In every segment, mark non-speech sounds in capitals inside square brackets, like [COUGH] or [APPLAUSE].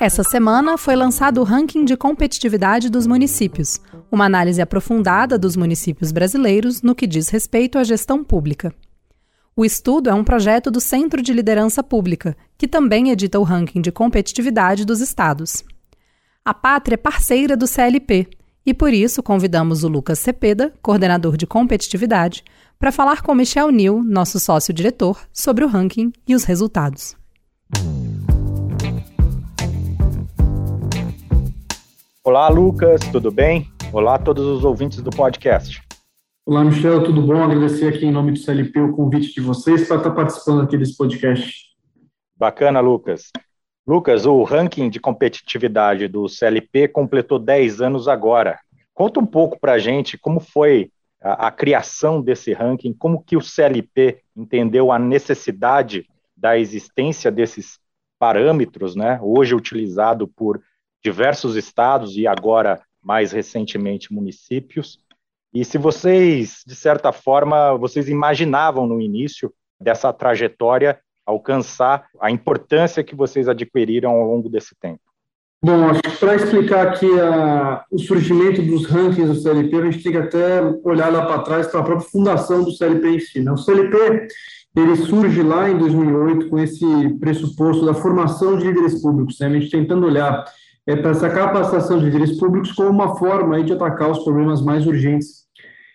Essa semana foi lançado o Ranking de Competitividade dos Municípios, uma análise aprofundada dos municípios brasileiros no que diz respeito à gestão pública. O estudo é um projeto do Centro de Liderança Pública, que também edita o ranking de competitividade dos estados. A Pátria é parceira do CLP e, por isso, convidamos o Lucas Cepeda, coordenador de competitividade, para falar com Michel Nil, nosso sócio-diretor, sobre o ranking e os resultados. Olá, Lucas, tudo bem? Olá a todos os ouvintes do podcast. Olá, Michel, tudo bom? Agradecer aqui em nome do CLP o convite de vocês para estar participando aqui desse podcast. Bacana, Lucas. Lucas, o ranking de competitividade do CLP completou 10 anos agora. Conta um pouco para a gente como foi a, a, criação desse ranking, como que o CLP entendeu a necessidade da existência desses parâmetros, né, hoje utilizado por diversos estados e agora, mais recentemente, municípios. E se vocês, de certa forma, vocês imaginavam no início dessa trajetória alcançar a importância que vocês adquiriram ao longo desse tempo? Bom, acho que para explicar aqui a, o surgimento dos rankings do CLP, a gente tem que até olhar lá para trás para a própria fundação do CLP em si. Né? O CLP ele surge lá em 2008 com esse pressuposto da formação de líderes públicos, né? a gente tentando olhar é, para essa capacitação de líderes públicos como uma forma de atacar os problemas mais urgentes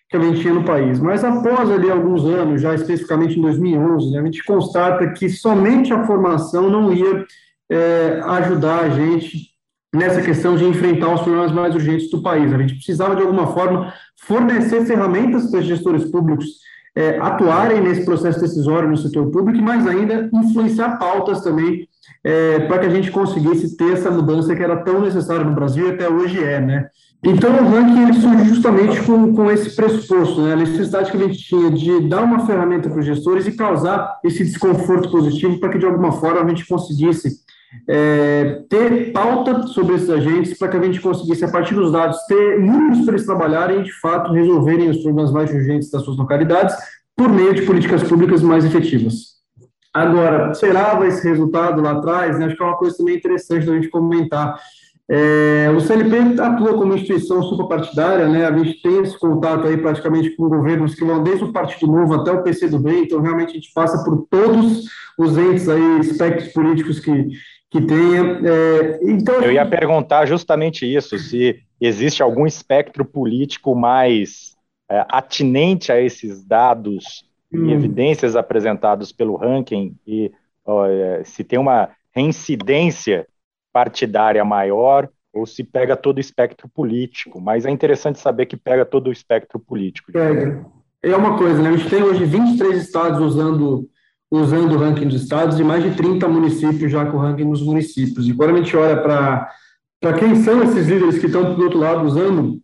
que a gente tinha no país. Mas após ali alguns anos, já especificamente em 2011, né, a gente constata que somente a formação não ia é, ajudar a gente nessa questão de enfrentar os problemas mais urgentes do país. A gente precisava, de alguma forma, fornecer ferramentas para os gestores públicos é, atuarem nesse processo decisório no setor público, mas ainda influenciar pautas também é, para que a gente conseguisse ter essa mudança que era tão necessária no Brasil e até hoje é, né? Então, o ranking surge justamente com, com esse pressuposto, né? a necessidade que a gente tinha de dar uma ferramenta para os gestores e causar esse desconforto positivo para que, de alguma forma, a gente conseguisse é, ter pauta sobre esses agentes, para que a gente conseguisse, a partir dos dados, ter números para eles trabalharem e, de fato, resolverem os problemas mais urgentes das suas localidades por meio de políticas públicas mais efetivas. Agora, esperava esse resultado lá atrás, né? acho que é uma coisa também interessante da gente comentar. É, o CNP atua como instituição suprapartidária, né? A gente tem esse contato aí praticamente com governos que vão desde o Partido Novo até o PCdoB, então realmente a gente passa por todos os entes aí, espectros políticos que, que tenha. É, então, Eu ia perguntar justamente isso, se existe algum espectro político mais é, atinente a esses dados hum. e evidências apresentados pelo ranking e ó, é, se tem uma reincidência partidária maior ou se pega todo o espectro político, mas é interessante saber que pega todo o espectro político. Pega. É uma coisa, né? A gente tem hoje 23 estados usando, usando o ranking dos estados e mais de 30 municípios já com o ranking dos municípios. E quando a gente olha para quem são esses líderes que estão do outro lado usando,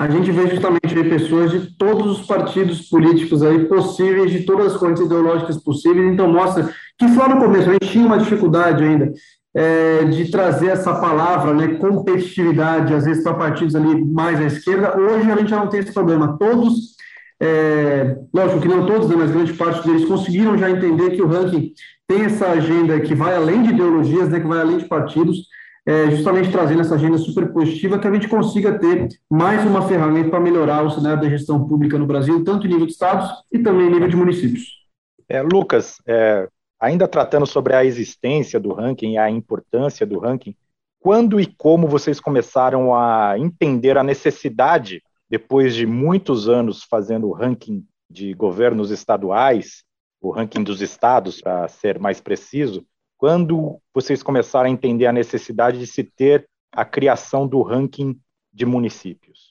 a gente vê justamente pessoas de todos os partidos políticos aí possíveis, de todas as correntes ideológicas possíveis, então mostra que lá no começo a gente tinha uma dificuldade ainda é, de trazer essa palavra, né, competitividade, às vezes para partidos ali mais à esquerda, hoje a gente já não tem esse problema, todos, é, lógico que não todos, né, mas grande parte deles conseguiram já entender que o ranking tem essa agenda que vai além de ideologias, né, que vai além de partidos, é, justamente trazendo essa agenda super positiva, que a gente consiga ter mais uma ferramenta para melhorar o cenário da gestão pública no Brasil, tanto em nível de estados e também em nível de municípios. É, Lucas, é, ainda tratando sobre a existência do ranking e a importância do ranking, quando e como vocês começaram a entender a necessidade, depois de muitos anos fazendo o ranking de governos estaduais, o ranking dos estados, para ser mais preciso, quando vocês começaram a entender a necessidade de se ter a criação do ranking de municípios?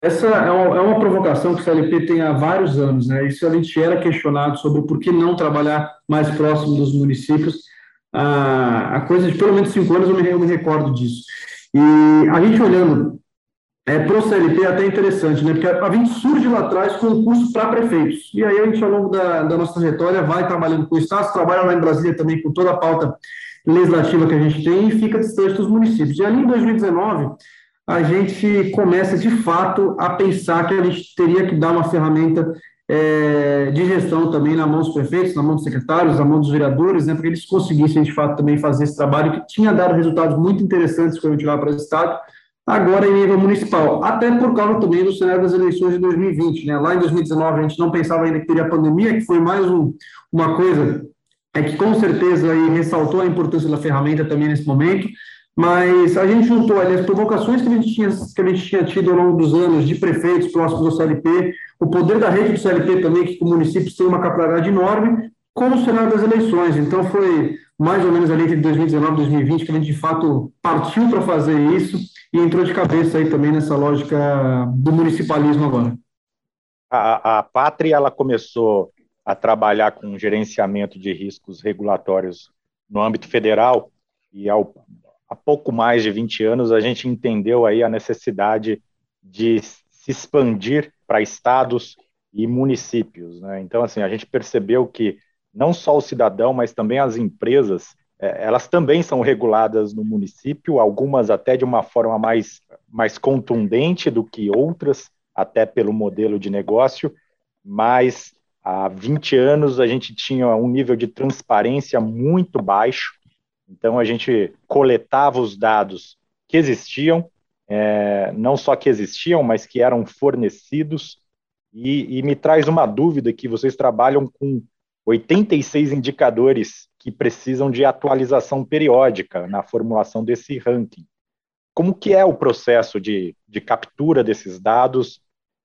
Essa é uma, é uma, provocação que o CLP tem há vários anos, né? Isso a gente era questionado sobre por que não trabalhar mais próximo dos municípios. Ah, a coisa de pelo menos cinco anos eu me, eu me recordo disso. E a gente olhando é, para o CLP é até interessante, né? Porque a gente surge lá atrás com curso para prefeitos. E aí a gente, ao longo da, da nossa trajetória, vai trabalhando com o Estado, trabalha lá em Brasília também com toda a pauta legislativa que a gente tem e fica distante dos municípios. E ali em 2019, a gente começa de fato a pensar que a gente teria que dar uma ferramenta é, de gestão também na mão dos prefeitos, na mão dos secretários, na mão dos vereadores, né, para que eles conseguissem, de fato, também fazer esse trabalho que tinha dado resultados muito interessantes quando a gente vai para o Estado, agora em nível municipal, até por causa também do cenário das eleições de 2020. Né? Lá em 2019 a gente não pensava ainda que teria pandemia, que foi mais um, uma coisa é que com certeza aí ressaltou a importância da ferramenta também nesse momento, mas a gente juntou ali as provocações que a gente tinha, que a gente tinha tido ao longo dos anos de prefeitos próximos ao CLP, o poder da rede do CLP também, que o município tem uma capilaridade enorme, com o cenário das eleições. Então foi mais ou menos ali entre 2019 e 2020 que a gente de fato partiu para fazer isso e entrou de cabeça aí também nessa lógica do municipalismo agora. A, a Pátria ela começou a trabalhar com gerenciamento de riscos regulatórios no âmbito federal e ao, há pouco mais de 20 anos a gente entendeu aí a necessidade de se expandir para estados e municípios. Né? Então, assim, a gente percebeu que não só o cidadão, mas também as empresas, é, elas também são reguladas no município, algumas até de uma forma mais, mais contundente do que outras, até pelo modelo de negócio, mas há 20 anos a gente tinha um nível de transparência muito baixo, então a gente coletava os dados que existiam, é, não só que existiam, mas que eram fornecidos, e, e me traz uma dúvida que vocês trabalham com 86 indicadores que precisam de atualização periódica na formulação desse ranking. Como que é o processo de, de captura desses dados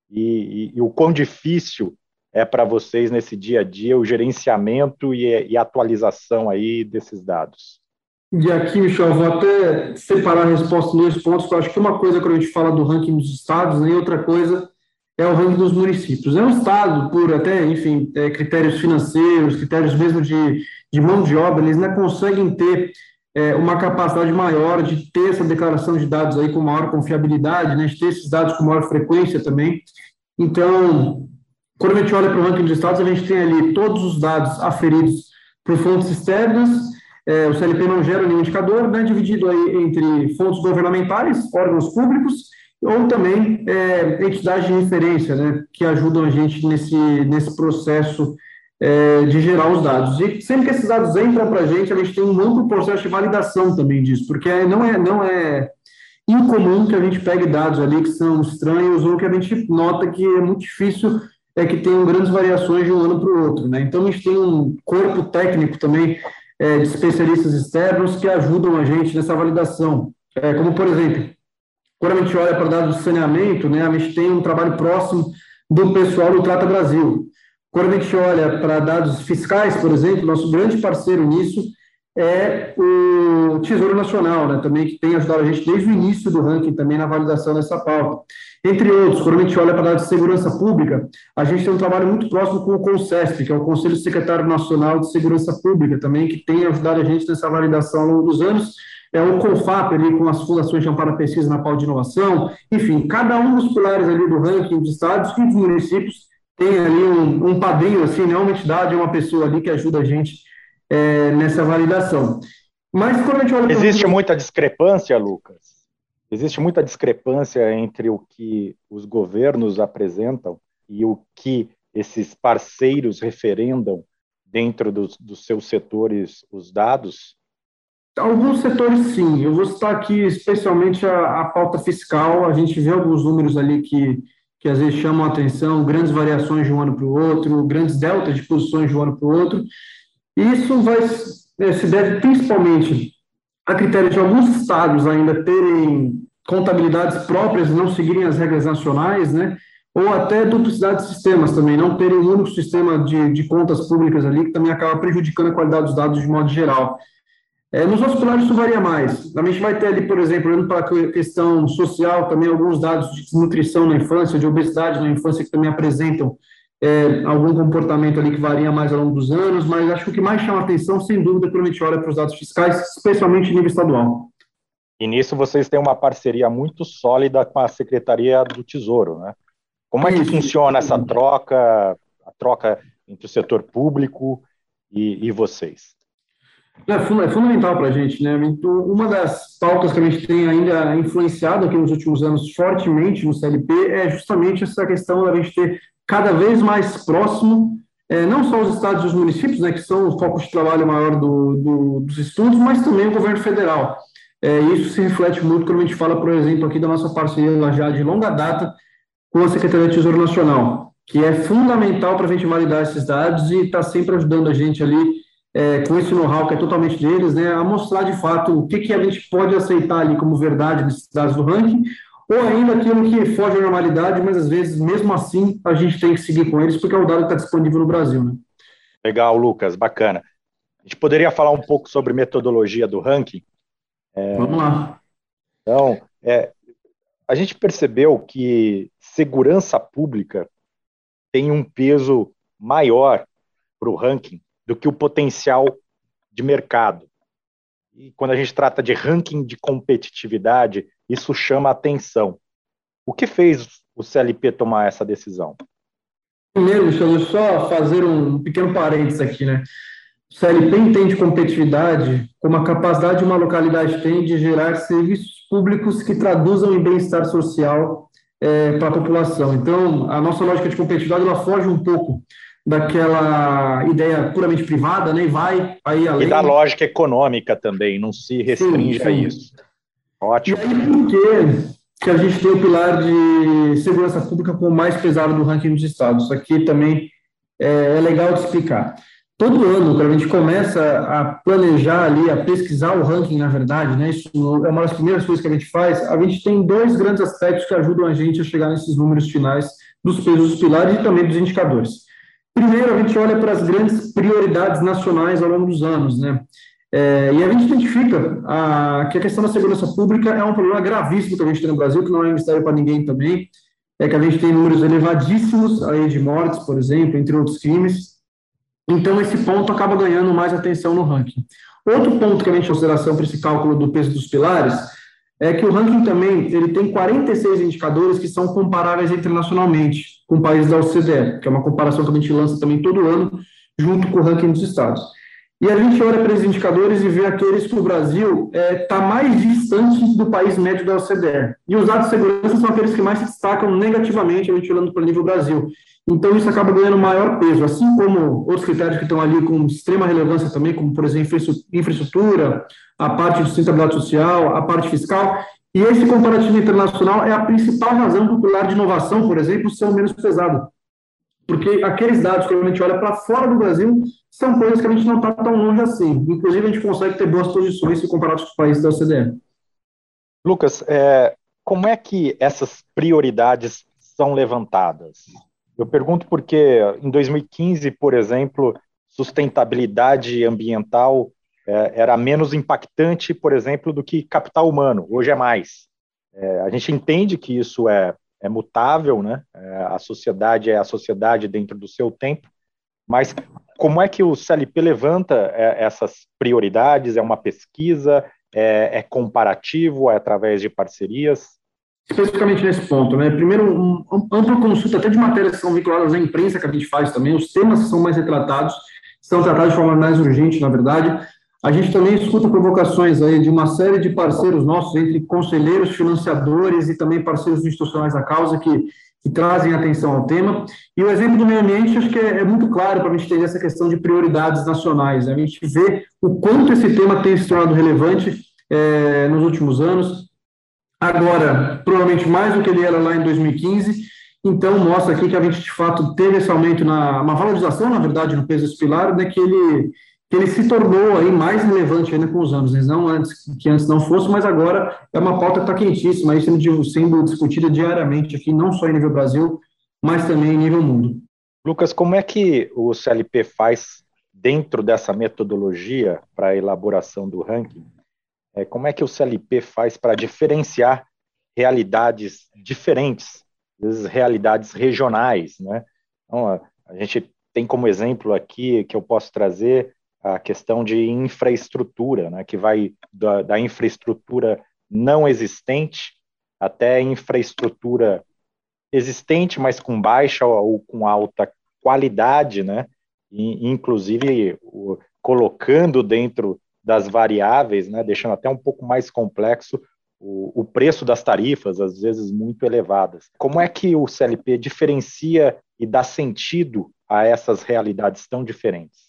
e, e, e o quão difícil é para vocês nesse dia a dia o gerenciamento e, e atualização aí desses dados? E aqui, Michel, vou até separar a resposta em dois pontos, eu acho que uma coisa quando a gente fala do ranking dos estados, né, e outra coisa é o ranking dos municípios. É um estado, por até, enfim, é, critérios financeiros, critérios mesmo de, de mão de obra, eles não conseguem ter é, uma capacidade maior de ter essa declaração de dados aí com maior confiabilidade, né, de ter esses dados com maior frequência também. Então, quando a gente olha para o ranking dos estados, a gente tem ali todos os dados aferidos por fontes externas, é, o CLP não gera nenhum indicador, né, dividido aí entre fontes governamentais, órgãos públicos, ou também é, entidades de referência, né, que ajudam a gente nesse, nesse processo é, de gerar os dados. E sempre que esses dados entram para a gente, a gente tem um amplo processo de validação também disso, porque não é, não é incomum que a gente pegue dados ali que são estranhos ou que a gente nota que é muito difícil é que tenham grandes variações de um ano para o outro. Né? Então, a gente tem um corpo técnico também é, de especialistas externos que ajudam a gente nessa validação. É, como, por exemplo, quando a gente olha para dados de saneamento, né, a gente tem um trabalho próximo do pessoal do Trata Brasil. Quando a gente olha para dados fiscais, por exemplo, nosso grande parceiro nisso é o Tesouro Nacional, né, também que tem ajudado a gente desde o início do ranking também na validação dessa pauta. Entre outros, quando a gente olha para dados de segurança pública, a gente tem um trabalho muito próximo com o CONSESP, que é o Conselho Secretário Nacional de Segurança Pública, também, que tem ajudado a gente nessa validação ao longo dos anos, é o CONFAP ali com as fundações de amparo à pesquisa na pauta de inovação, enfim, cada um dos pilares ali do ranking de estados e dos municípios tem ali um, um padrinho, assim, não é uma entidade, uma pessoa ali que ajuda a gente é, nessa validação. Mas quando a gente olha... Existe muita discrepância, Lucas? Existe muita discrepância entre o que os governos apresentam e o que esses parceiros referendam dentro dos, dos seus setores os dados? Alguns setores, sim. Eu vou citar aqui especialmente a, a pauta fiscal. A gente vê alguns números ali que, que às vezes chamam a atenção, grandes variações de um ano para o outro, grandes deltas de posições de um ano para o outro. Isso vai, eh, se deve principalmente a critério de alguns estados ainda terem contabilidades próprias não seguirem as regras nacionais, né? Ou até duplicidade de sistemas também, não terem um único sistema de, de contas públicas ali, que também acaba prejudicando a qualidade dos dados de modo geral. É, nos outros pilares isso varia mais. A gente vai ter ali, por exemplo, olhando para a questão social, também alguns dados de desnutrição na infância, de obesidade na infância, que também apresentam é, algum comportamento ali que varia mais ao longo dos anos, mas acho que o que mais chama atenção, sem dúvida, quando a gente olha para os dados fiscais, especialmente em nível estadual. E nisso vocês têm uma parceria muito sólida com a Secretaria do Tesouro, né? Como é que funciona essa troca, a troca entre o setor público e, e vocês? É, é fundamental para a gente, né? Então, uma das pautas que a gente tem ainda influenciado aqui nos últimos anos fortemente no CLP é justamente essa questão da gente ter cada vez mais próximo, é, não só os estados e os municípios, né, que são o foco de trabalho maior do, do, dos estudos, mas também o governo federal. É, isso se reflete muito quando a gente fala, por exemplo, aqui da nossa parceria já de longa data com a Secretaria de Tesouro Nacional, que é fundamental para a gente validar esses dados e está sempre ajudando a gente ali é, com esse know-how que é totalmente deles, né, a mostrar de fato o que, que a gente pode aceitar ali como verdade nesses dados do ranking, ou ainda aquilo que foge à normalidade, mas às vezes, mesmo assim, a gente tem que seguir com eles, porque é o dado que está disponível no Brasil. Né? Legal, Lucas, bacana. A gente poderia falar um pouco sobre metodologia do ranking? É, Vamos lá. Então, é, a gente percebeu que segurança pública tem um peso maior para o ranking do que o potencial de mercado. E quando a gente trata de ranking de competitividade, isso chama atenção. O que fez o CLP tomar essa decisão? Primeiro, deixa eu só fazer um pequeno parênteses aqui, né? O CLP entende competitividade como a capacidade que uma localidade tem de gerar serviços públicos que traduzam em bem-estar social é, para a população. Então, a nossa lógica de competitividade ela foge um pouco daquela ideia puramente privada, né? E vai aí além. E da lógica econômica também, não se restringe sim, sim. a isso. Ótimo. E aí, por que, que a gente tem o pilar de segurança pública como mais pesado do ranking dos estados? Isso aqui também é, é legal de explicar. Todo ano, quando a gente começa a planejar ali, a pesquisar o ranking, na verdade, né, isso é uma das primeiras coisas que a gente faz, a gente tem dois grandes aspectos que ajudam a gente a chegar nesses números finais dos pesos dos pilares e também dos indicadores. Primeiro, a gente olha para as grandes prioridades nacionais ao longo dos anos, né? É, e a gente identifica a, que a questão da segurança pública é um problema gravíssimo que a gente tem no Brasil, que não é um mistério para ninguém também, é que a gente tem números elevadíssimos aí de mortes, por exemplo, entre outros crimes. Então, esse ponto acaba ganhando mais atenção no ranking. Outro ponto que a gente consideração para esse cálculo do peso dos pilares é que o ranking também ele tem 46 indicadores que são comparáveis internacionalmente com países da OCDE, que é uma comparação que a gente lança também todo ano, junto com o ranking dos estados. E a gente olha para esses indicadores e vê aqueles que o Brasil está é, tá mais distante do país médio da OCDE. E os dados de segurança são aqueles que mais se destacam negativamente, a gente olhando para o nível Brasil. Então, isso acaba ganhando maior peso, assim como outros critérios que estão ali com extrema relevância também, como, por exemplo, infraestrutura, a parte de sustentabilidade social, a parte fiscal. E esse comparativo internacional é a principal razão do pilar de inovação, por exemplo, ser o menos pesado. Porque aqueles dados que a gente olha para fora do Brasil são coisas que a gente não está tão longe assim. Inclusive, a gente consegue ter boas posições se comparado com os países da OCDE. Lucas, é, como é que essas prioridades são levantadas? Eu pergunto porque em 2015, por exemplo, sustentabilidade ambiental é, era menos impactante, por exemplo, do que capital humano. Hoje é mais. É, a gente entende que isso é, é mutável, né? É, a sociedade é a sociedade dentro do seu tempo, mas como é que o CLP levanta é, essas prioridades? É uma pesquisa? É, é comparativo? É através de parcerias? especificamente nesse ponto, né? Primeiro, um, ampla consulta até de matérias que são vinculadas à imprensa que a gente faz também, os temas que são mais retratados, são tratados de forma mais urgente, na verdade. A gente também escuta provocações aí de uma série de parceiros nossos, entre conselheiros, financiadores e também parceiros institucionais da causa, que, que trazem atenção ao tema. E o exemplo do meio ambiente, acho que é, é muito claro para a gente ter essa questão de prioridades nacionais. A gente vê o quanto esse tema tem se tornado relevante é, nos últimos anos, agora provavelmente mais do que ele era lá em 2015. Então, mostra aqui que a gente, de fato, teve esse aumento, na, uma valorização, na verdade, no peso espilar, né, que, ele, que ele se tornou aí mais relevante ainda com os anos, né, não antes, que antes não fosse, mas agora é uma pauta que está quentíssima, aí sendo, sendo discutida diariamente aqui, não só em nível Brasil, mas também em nível mundo. Lucas, como é que o CLP faz dentro dessa metodologia para a elaboração do ranking é, como é que o CLP faz para diferenciar realidades diferentes, às vezes realidades regionais, né? Então, a, a gente tem como exemplo aqui que eu posso trazer a questão de infraestrutura, né, que vai da, da infraestrutura não existente até infraestrutura existente, mas com baixa ou com alta qualidade, né, e, inclusive o, colocando dentro das variáveis, né, deixando até um pouco mais complexo o, o preço das tarifas, às vezes muito elevadas. Como é que o CLP diferencia e dar sentido a essas realidades tão diferentes?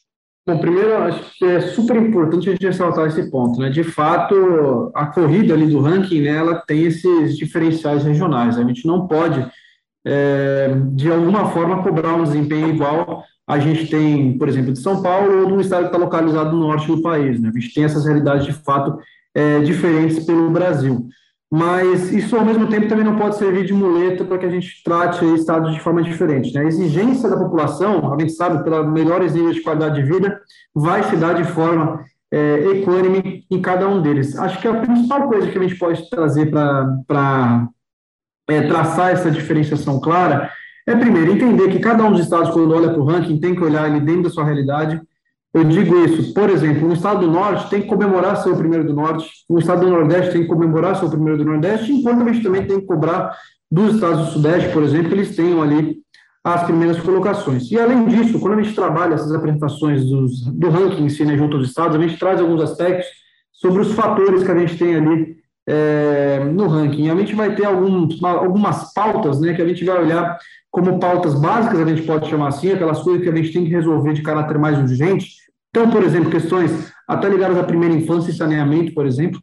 Bom, primeiro, acho que é super importante a gente ressaltar esse ponto, né? De fato, a corrida ali do ranking, né, ela tem esses diferenciais regionais. A gente não pode, é, de alguma forma, cobrar um desempenho igual a gente tem, por exemplo, de São Paulo ou de um estado que está localizado no norte do país, né? A gente tem essas realidades, de fato, é, diferentes pelo Brasil mas isso ao mesmo tempo também não pode servir de muleta para que a gente trate estados de forma diferente. Né? A exigência da população, a gente sabe, pela melhores níveis de qualidade de vida, vai se dar de forma é, equânime em cada um deles. Acho que a principal coisa que a gente pode trazer para é, traçar essa diferenciação clara é, primeiro, entender que cada um dos estados, quando olha para o ranking, tem que olhar ele dentro da sua realidade, eu digo isso, por exemplo, um estado do Norte tem que comemorar seu primeiro do Norte, um estado do Nordeste tem que comemorar seu primeiro do Nordeste, enquanto a gente também tem que cobrar dos estados do Sudeste, por exemplo, que eles tenham ali as primeiras colocações. E, além disso, quando a gente trabalha essas apresentações dos, do ranking em si, né, junto aos estados, a gente traz alguns aspectos sobre os fatores que a gente tem ali é, no ranking. A gente vai ter algumas pautas né, que a gente vai olhar como pautas básicas, a gente pode chamar assim, aquelas coisas que a gente tem que resolver de caráter mais urgente, então, por exemplo, questões até ligadas à primeira infância e saneamento, por exemplo.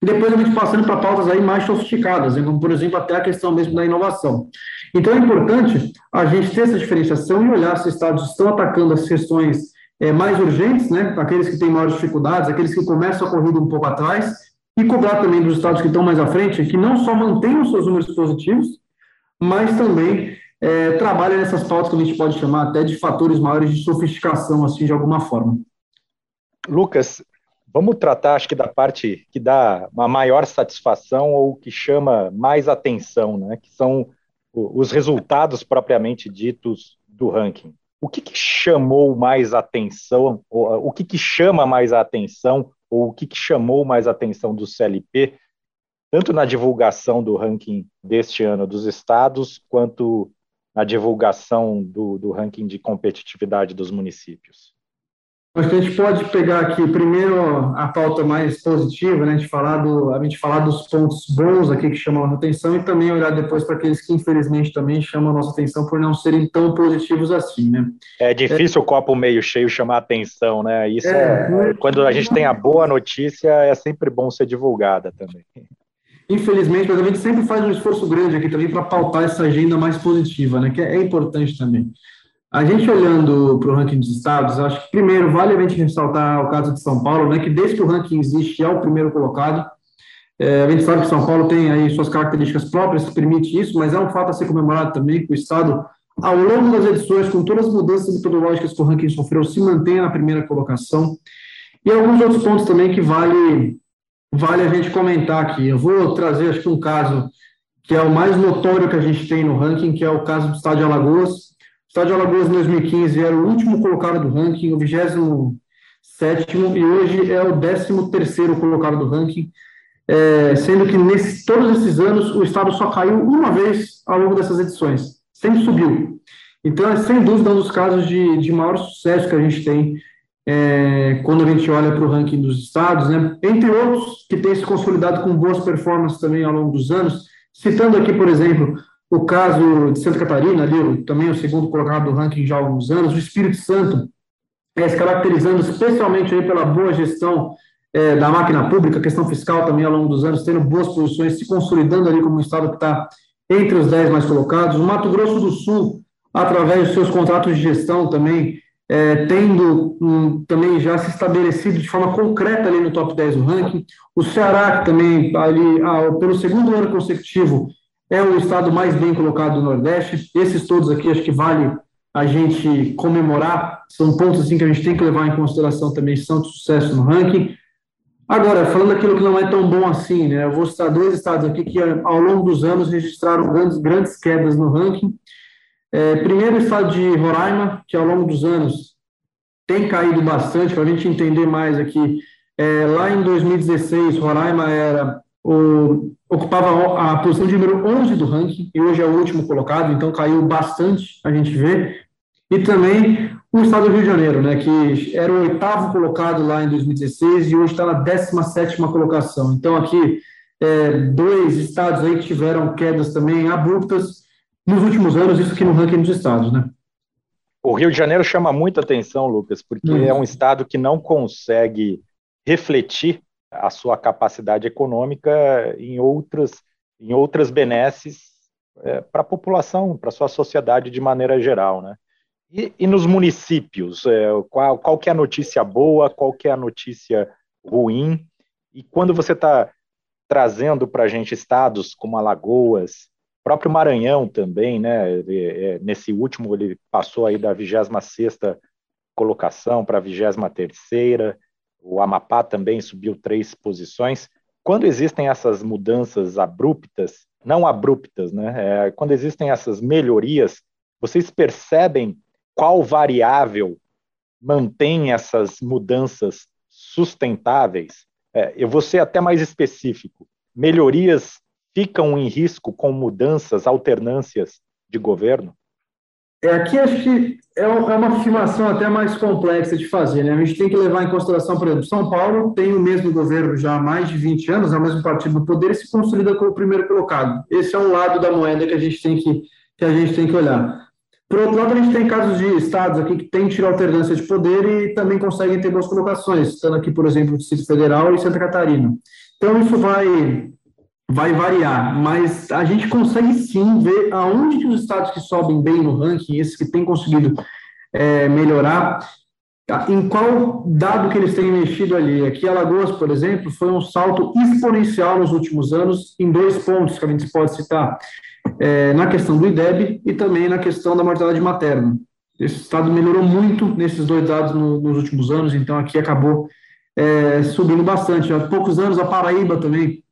Depois a gente passando para pautas aí mais sofisticadas, né, como, por exemplo, até a questão mesmo da inovação. Então, é importante a gente ter essa diferenciação e olhar se estados estão atacando as questões é, mais urgentes, né, aqueles que têm maiores dificuldades, aqueles que começam a corrida um pouco atrás, e cobrar também dos estados que estão mais à frente, que não só mantenham seus números positivos, mas também é, trabalha nessas pautas que a gente pode chamar até de fatores maiores de sofisticação, assim, de alguma forma. Lucas, vamos tratar, acho que da parte que dá uma maior satisfação ou que chama mais atenção, né? Que são os resultados propriamente ditos do ranking. O que, que chamou mais atenção, ou, o que, que chama mais a atenção, ou o que, que chamou mais a atenção do CLP, tanto na divulgação do ranking deste ano dos estados, quanto na divulgação do, do ranking de competitividade dos municípios? Acho que a gente pode pegar aqui primeiro a pauta mais positiva, né? A gente falar do, a gente falar dos pontos bons aqui que chamam a nossa atenção e também olhar depois para aqueles que infelizmente também chamam a nossa atenção por não serem tão positivos assim, né? É difícil é, o copo meio cheio chamar atenção, né? Isso é, é, quando a gente tem a boa notícia é sempre bom ser divulgada também infelizmente, mas a gente sempre faz um esforço grande aqui também para pautar essa agenda mais positiva, né, que é, importante também. A gente olhando para o ranking dos estados, acho que primeiro vale a gente ressaltar o caso de São Paulo, né, que desde que o ranking existe é o primeiro colocado. É, a gente sabe que São Paulo tem aí suas características próprias que permite isso, mas é um fato a ser comemorado também que o estado, ao longo das edições, com todas as mudanças metodológicas que o ranking sofreu, se mantém na primeira colocação. E alguns outros pontos também que vale vale a gente comentar aqui. Eu vou trazer, acho que um caso que é o mais notório que a gente tem no ranking, que é o caso do Estado de Alagoas. O Estado de Alagoas, em 2015, era o último colocado do ranking, o 27 e hoje é o 13 colocado do ranking, é, sendo que nesse, todos esses anos o Estado só caiu uma vez ao longo dessas edições, sempre subiu. Então, é sem dúvida um dos casos de, de maior sucesso que a gente tem é, quando a gente olha para o ranking dos estados, né, entre outros que têm se consolidado com boas performances também ao longo dos anos, citando aqui, por exemplo, o caso de Santa Catarina, ali, também o segundo colocado do ranking já há alguns anos, o Espírito Santo, é, se caracterizando especialmente aí pela boa gestão é, da máquina pública, questão fiscal também ao longo dos anos, tendo boas posições, se consolidando ali como um estado que está entre os dez mais colocados. O Mato Grosso do Sul, através dos seus contratos de gestão também, é, tendo um, também já se estabelecido de forma concreta ali no top 10 do ranking. O Ceará, que também, ali, ah, pelo segundo ano consecutivo, é o estado mais bem colocado do Nordeste. Esses todos aqui acho que vale a gente comemorar, são pontos assim, que a gente tem que levar em consideração também, são de sucesso no ranking. Agora, falando daquilo que não é tão bom assim, né, eu vou citar dois estados aqui que ao longo dos anos registraram grandes, grandes quedas no ranking. É, primeiro, o estado de Roraima, que ao longo dos anos tem caído bastante, para a gente entender mais aqui. É, lá em 2016, Roraima era o, ocupava a posição de número 11 do ranking, e hoje é o último colocado, então caiu bastante, a gente vê. E também o estado do Rio de Janeiro, né, que era o oitavo colocado lá em 2016 e hoje está na 17 colocação. Então, aqui, é, dois estados aí que tiveram quedas também abruptas, nos últimos anos, isso aqui no ranking dos estados, né? O Rio de Janeiro chama muita atenção, Lucas, porque hum. é um estado que não consegue refletir a sua capacidade econômica em outras, em outras benesses é, para a população, para a sua sociedade de maneira geral, né? E, e nos municípios, é, qual, qual que é a notícia boa, qual que é a notícia ruim? E quando você está trazendo para a gente estados como Alagoas, próprio Maranhão também, né? É, nesse último ele passou aí da 26 colocação para a 23 o Amapá também subiu três posições. Quando existem essas mudanças abruptas, não abruptas, né? É, quando existem essas melhorias, vocês percebem qual variável mantém essas mudanças sustentáveis? É, eu vou ser até mais específico. Melhorias ficam em risco com mudanças, alternâncias de governo? É, aqui acho que é, é uma afirmação até mais complexa de fazer, né? A gente tem que levar em consideração, por exemplo, São Paulo tem o mesmo governo já há mais de 20 anos, é o mesmo partido no poder e se consolida como o primeiro colocado. Esse é um lado da moeda que a gente tem que, que, a gente tem que olhar. Por outro lado, a gente tem casos de estados aqui que têm tido alternância de poder e também conseguem ter boas colocações, estando aqui, por exemplo, o Distrito Federal e Santa Catarina. Então, isso vai vai variar, mas a gente consegue sim ver aonde que os estados que sobem bem no ranking, esses que têm conseguido é, melhorar, em qual dado que eles têm mexido ali. Aqui, Alagoas, por exemplo, foi um salto exponencial nos últimos anos em dois pontos que a gente pode citar, é, na questão do IDEB e também na questão da mortalidade materna. Esse estado melhorou muito nesses dois dados no, nos últimos anos, então aqui acabou é, subindo bastante. Há poucos anos, a Paraíba também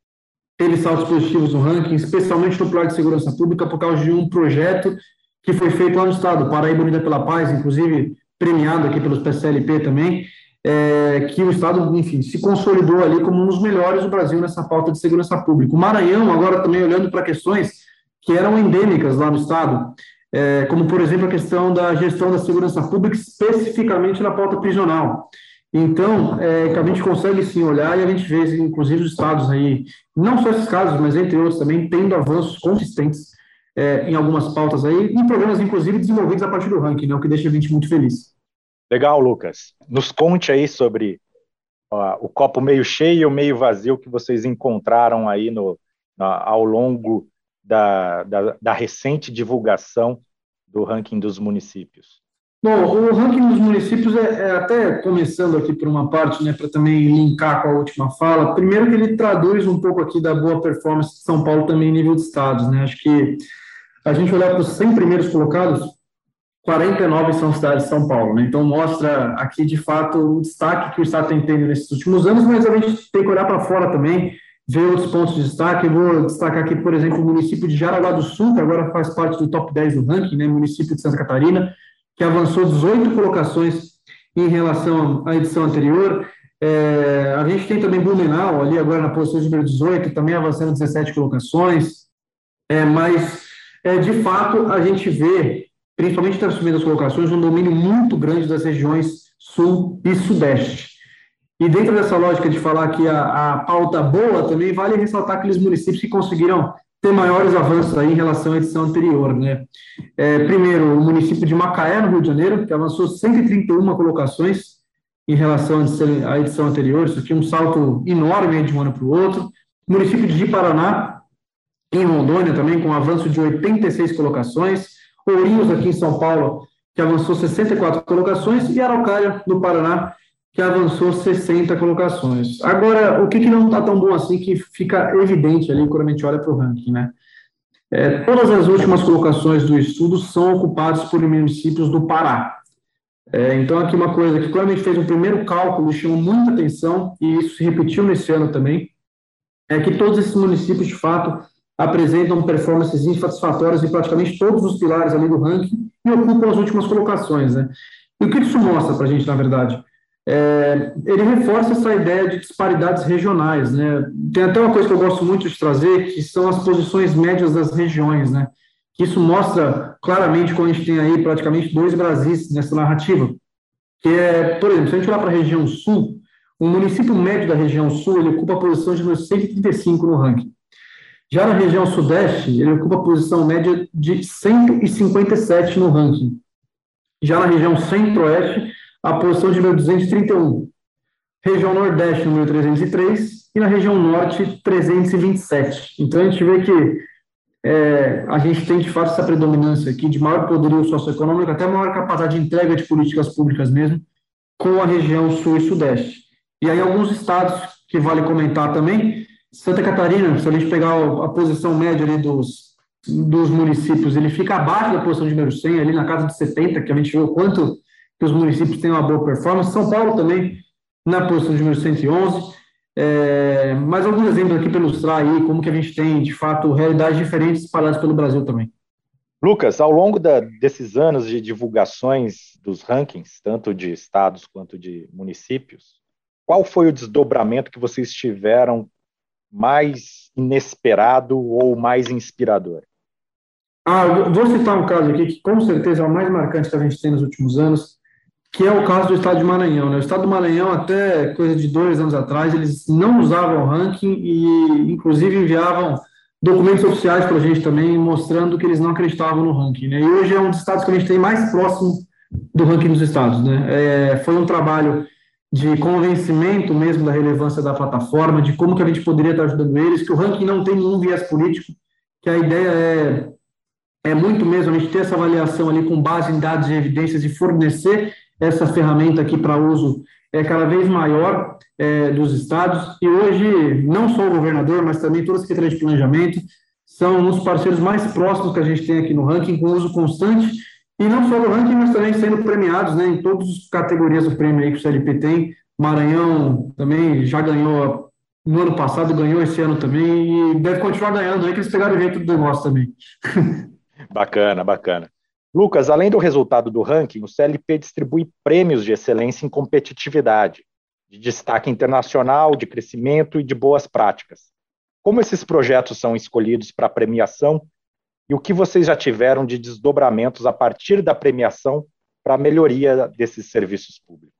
teve saltos positivos no ranking, especialmente no pilar de segurança pública, por causa de um projeto que foi feito lá no estado, Paraíba Unida pela Paz, inclusive premiado aqui pelos PCLP também, é, que o estado, enfim, se consolidou ali como um dos melhores do Brasil nessa pauta de segurança pública. O Maranhão, agora também olhando para questões que eram endêmicas lá no estado, é, como, por exemplo, a questão da gestão da segurança pública, especificamente na pauta prisional. Então, é, que a gente consegue sim olhar e a gente vê, inclusive, os estados aí, não só esses casos, mas entre outros também, tendo avanços consistentes é, em algumas pautas aí, em programas, inclusive, desenvolvidos a partir do ranking, né, o que deixa a gente muito feliz. Legal, Lucas. Nos conte aí sobre ó, o copo meio cheio e o meio vazio que vocês encontraram aí no, ao longo da, da, da recente divulgação do ranking dos municípios. Bom, o ranking dos municípios é, é, até começando aqui por uma parte, né, para também linkar com a última fala. Primeiro que ele traduz um pouco aqui da boa performance de São Paulo também em nível de estados, né? Acho que a gente olhar para os 100 primeiros colocados, 49 são cidades de São Paulo, né? Então mostra aqui de fato o destaque que o estado tem tendo nesses últimos anos, mas a gente tem que olhar para fora também, ver outros pontos de destaque. Eu vou destacar aqui, por exemplo, o município de Jaraguá do Sul, que agora faz parte do top 10 do ranking, né? Município de Santa Catarina que avançou 18 colocações em relação à edição anterior. É, a gente tem também Blumenau, ali agora na posição número 18, também avançando 17 colocações. É, mas, é, de fato, a gente vê, principalmente nas primeiras colocações, um domínio muito grande das regiões sul e sudeste. E dentro dessa lógica de falar que a, a pauta boa, também vale ressaltar aqueles municípios que conseguiram ter maiores avanços aí em relação à edição anterior, né? É, primeiro, o município de Macaé, no Rio de Janeiro, que avançou 131 colocações em relação à edição anterior, isso aqui é um salto enorme de um ano para o outro. O município de Paraná, em Rondônia, também com um avanço de 86 colocações. Ourinhos, aqui em São Paulo, que avançou 64 colocações, e Araucária, no Paraná, que avançou 60 colocações. Agora, o que, que não está tão bom assim que fica evidente ali quando a gente olha para o ranking, né? É, todas as últimas colocações do estudo são ocupadas por municípios do Pará. É, então, aqui uma coisa que quando a gente fez um primeiro cálculo chamou muita atenção, e isso se repetiu nesse ano também, é que todos esses municípios, de fato, apresentam performances insatisfatórias em praticamente todos os pilares ali do ranking e ocupam as últimas colocações, né? E o que isso mostra para a gente, na verdade? É, ele reforça essa ideia de disparidades regionais, né? Tem até uma coisa que eu gosto muito de trazer, que são as posições médias das regiões, né? Isso mostra claramente quando a gente tem aí praticamente dois Brasis nessa narrativa, que é, por exemplo, se a gente olhar para a região sul, o município médio da região sul, ele ocupa a posição de 135 no ranking. Já na região sudeste, ele ocupa a posição média de 157 no ranking. Já na região centro-oeste, a posição de número 231. Região nordeste, número 303. E na região norte, 327. Então, a gente vê que é, a gente tem, de fato, essa predominância aqui de maior poderio socioeconômico, até maior capacidade de entrega de políticas públicas mesmo, com a região sul e sudeste. E aí, alguns estados que vale comentar também, Santa Catarina, se a gente pegar a posição média ali dos, dos municípios, ele fica abaixo da posição de número 100, ali na casa de 70, que a gente vê o quanto que os municípios têm uma boa performance. São Paulo também, na posição de número 111. É, mais alguns exemplos aqui para ilustrar aí como que a gente tem, de fato, realidades diferentes espalhadas pelo Brasil também. Lucas, ao longo da, desses anos de divulgações dos rankings, tanto de estados quanto de municípios, qual foi o desdobramento que vocês tiveram mais inesperado ou mais inspirador? Ah, vou citar um caso aqui que com certeza é o mais marcante que a gente tem nos últimos anos, que é o caso do Estado de Maranhão. Né? O Estado do Maranhão, até coisa de dois anos atrás, eles não usavam ranking e, inclusive, enviavam documentos oficiais para a gente também, mostrando que eles não acreditavam no ranking. Né? E hoje é um dos estados que a gente tem mais próximo do ranking dos estados. Né? É, foi um trabalho de convencimento mesmo da relevância da plataforma, de como que a gente poderia estar ajudando eles, que o ranking não tem nenhum viés político, que a ideia é, é muito mesmo a gente ter essa avaliação ali com base em dados e evidências e fornecer essa ferramenta aqui para uso é cada vez maior é, dos estados, e hoje não só o governador, mas também toda a Secretaria de Planejamento são dos parceiros mais próximos que a gente tem aqui no ranking, com uso constante e não só no ranking, mas também sendo premiados né, em todas as categorias do prêmio que o CLP tem. Maranhão também já ganhou no ano passado, ganhou esse ano também e deve continuar ganhando aí, que eles pegaram o jeito do negócio também. [LAUGHS] bacana, bacana. Lucas, além do resultado do ranking, o CLP distribui prêmios de excelência em competitividade, de destaque internacional, de crescimento e de boas práticas. Como esses projetos são escolhidos para premiação e o que vocês já tiveram de desdobramentos a partir da premiação para a melhoria desses serviços públicos?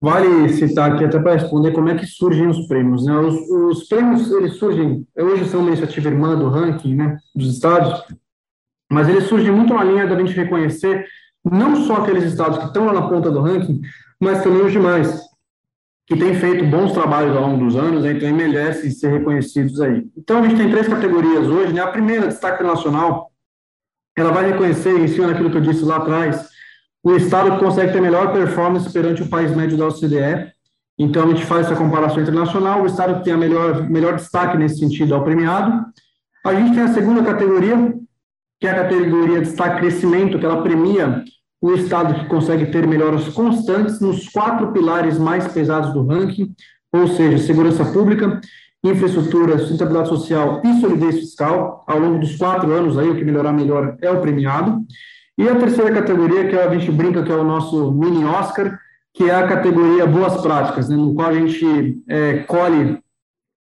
Vale citar aqui até para responder como é que surgem os prêmios. Né? Os, os, prêmios eles surgem, hoje são uma iniciativa irmã do ranking né, dos estados, mas eles surgem muito na linha da gente reconhecer não só aqueles estados que estão lá na ponta do ranking, mas também os demais, que têm feito bons trabalhos ao longo dos anos, então merecem ser reconhecidos aí. Então, a gente tem três categorias hoje, né? A primeira, destaque nacional, ela vai reconhecer, em cima daquilo que eu disse lá atrás, o estado que consegue ter melhor performance perante o país médio da OCDE. Então, a gente faz essa comparação internacional, o estado que tem a melhor, melhor destaque nesse sentido é o premiado. A gente tem a segunda categoria, que é a categoria destaque crescimento, que ela premia o Estado que consegue ter melhoras constantes nos quatro pilares mais pesados do ranking, ou seja, segurança pública, infraestrutura, sustentabilidade social e solidez fiscal. Ao longo dos quatro anos, aí, o que melhorar melhor é o premiado. E a terceira categoria, que a gente brinca que é o nosso mini Oscar, que é a categoria boas práticas, né, no qual a gente é, colhe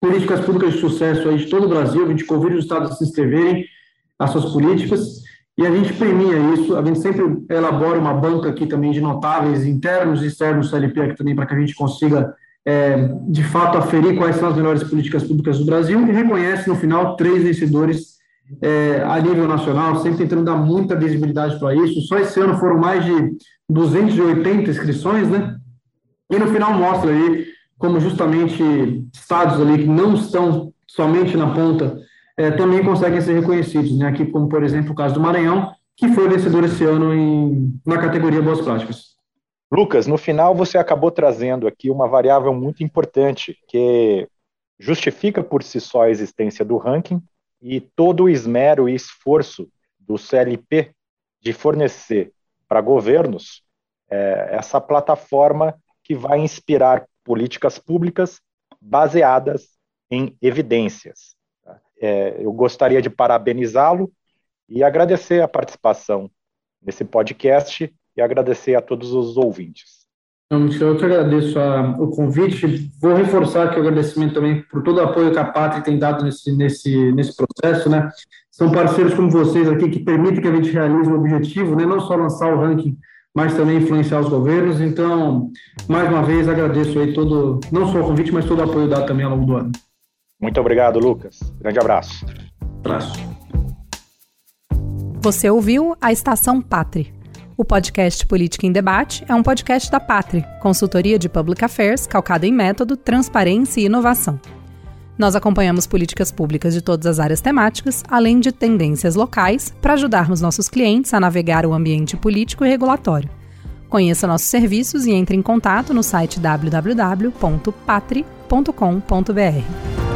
políticas públicas de sucesso aí de todo o Brasil, a gente convida os estados a se inscreverem as suas políticas e a gente premia isso, a gente sempre elabora uma banca aqui também de notáveis internos e externos do CLP aqui também para que a gente consiga, é, de fato, aferir quais são as melhores políticas públicas do Brasil e reconhece, no final, três vencedores é, a nível nacional, sempre tentando dar muita visibilidade para isso. Só esse ano foram mais de 280 inscrições, né? E no final mostra aí como justamente estados ali que não estão somente na ponta é, também conseguem ser reconhecidos, né? Aqui, como por exemplo o caso do Maranhão, que foi vencedor esse ano em, na categoria Boas Práticas. Lucas, no final você acabou trazendo aqui uma variável muito importante, que justifica por si só a existência do ranking e todo o esmero e esforço do CLP de fornecer para governos é, essa plataforma que vai inspirar políticas públicas baseadas em evidências. É, eu gostaria de parabenizá-lo e agradecer a participação nesse podcast e agradecer a todos os ouvintes. Então, eu que agradeço a, o convite. Vou reforçar aqui o agradecimento também por todo o apoio que a Pátria tem dado nesse, nesse, nesse processo. Né? São parceiros como vocês aqui que permitem que a gente realize o objetivo, né? não só lançar o ranking, mas também influenciar os governos. Então, mais uma vez, agradeço aí todo, não só o convite, mas todo o apoio dado também ao longo do ano. Muito obrigado, Lucas. Grande abraço. Abraço. Você ouviu a Estação Pátria. O podcast Política em Debate é um podcast da Pátria, consultoria de Public Affairs calcada em método, transparência e inovação. Nós acompanhamos políticas públicas de todas as áreas temáticas, além de tendências locais, para ajudarmos nossos clientes a navegar o ambiente político e regulatório. Conheça nossos serviços e entre em contato no site www.patri.com.br.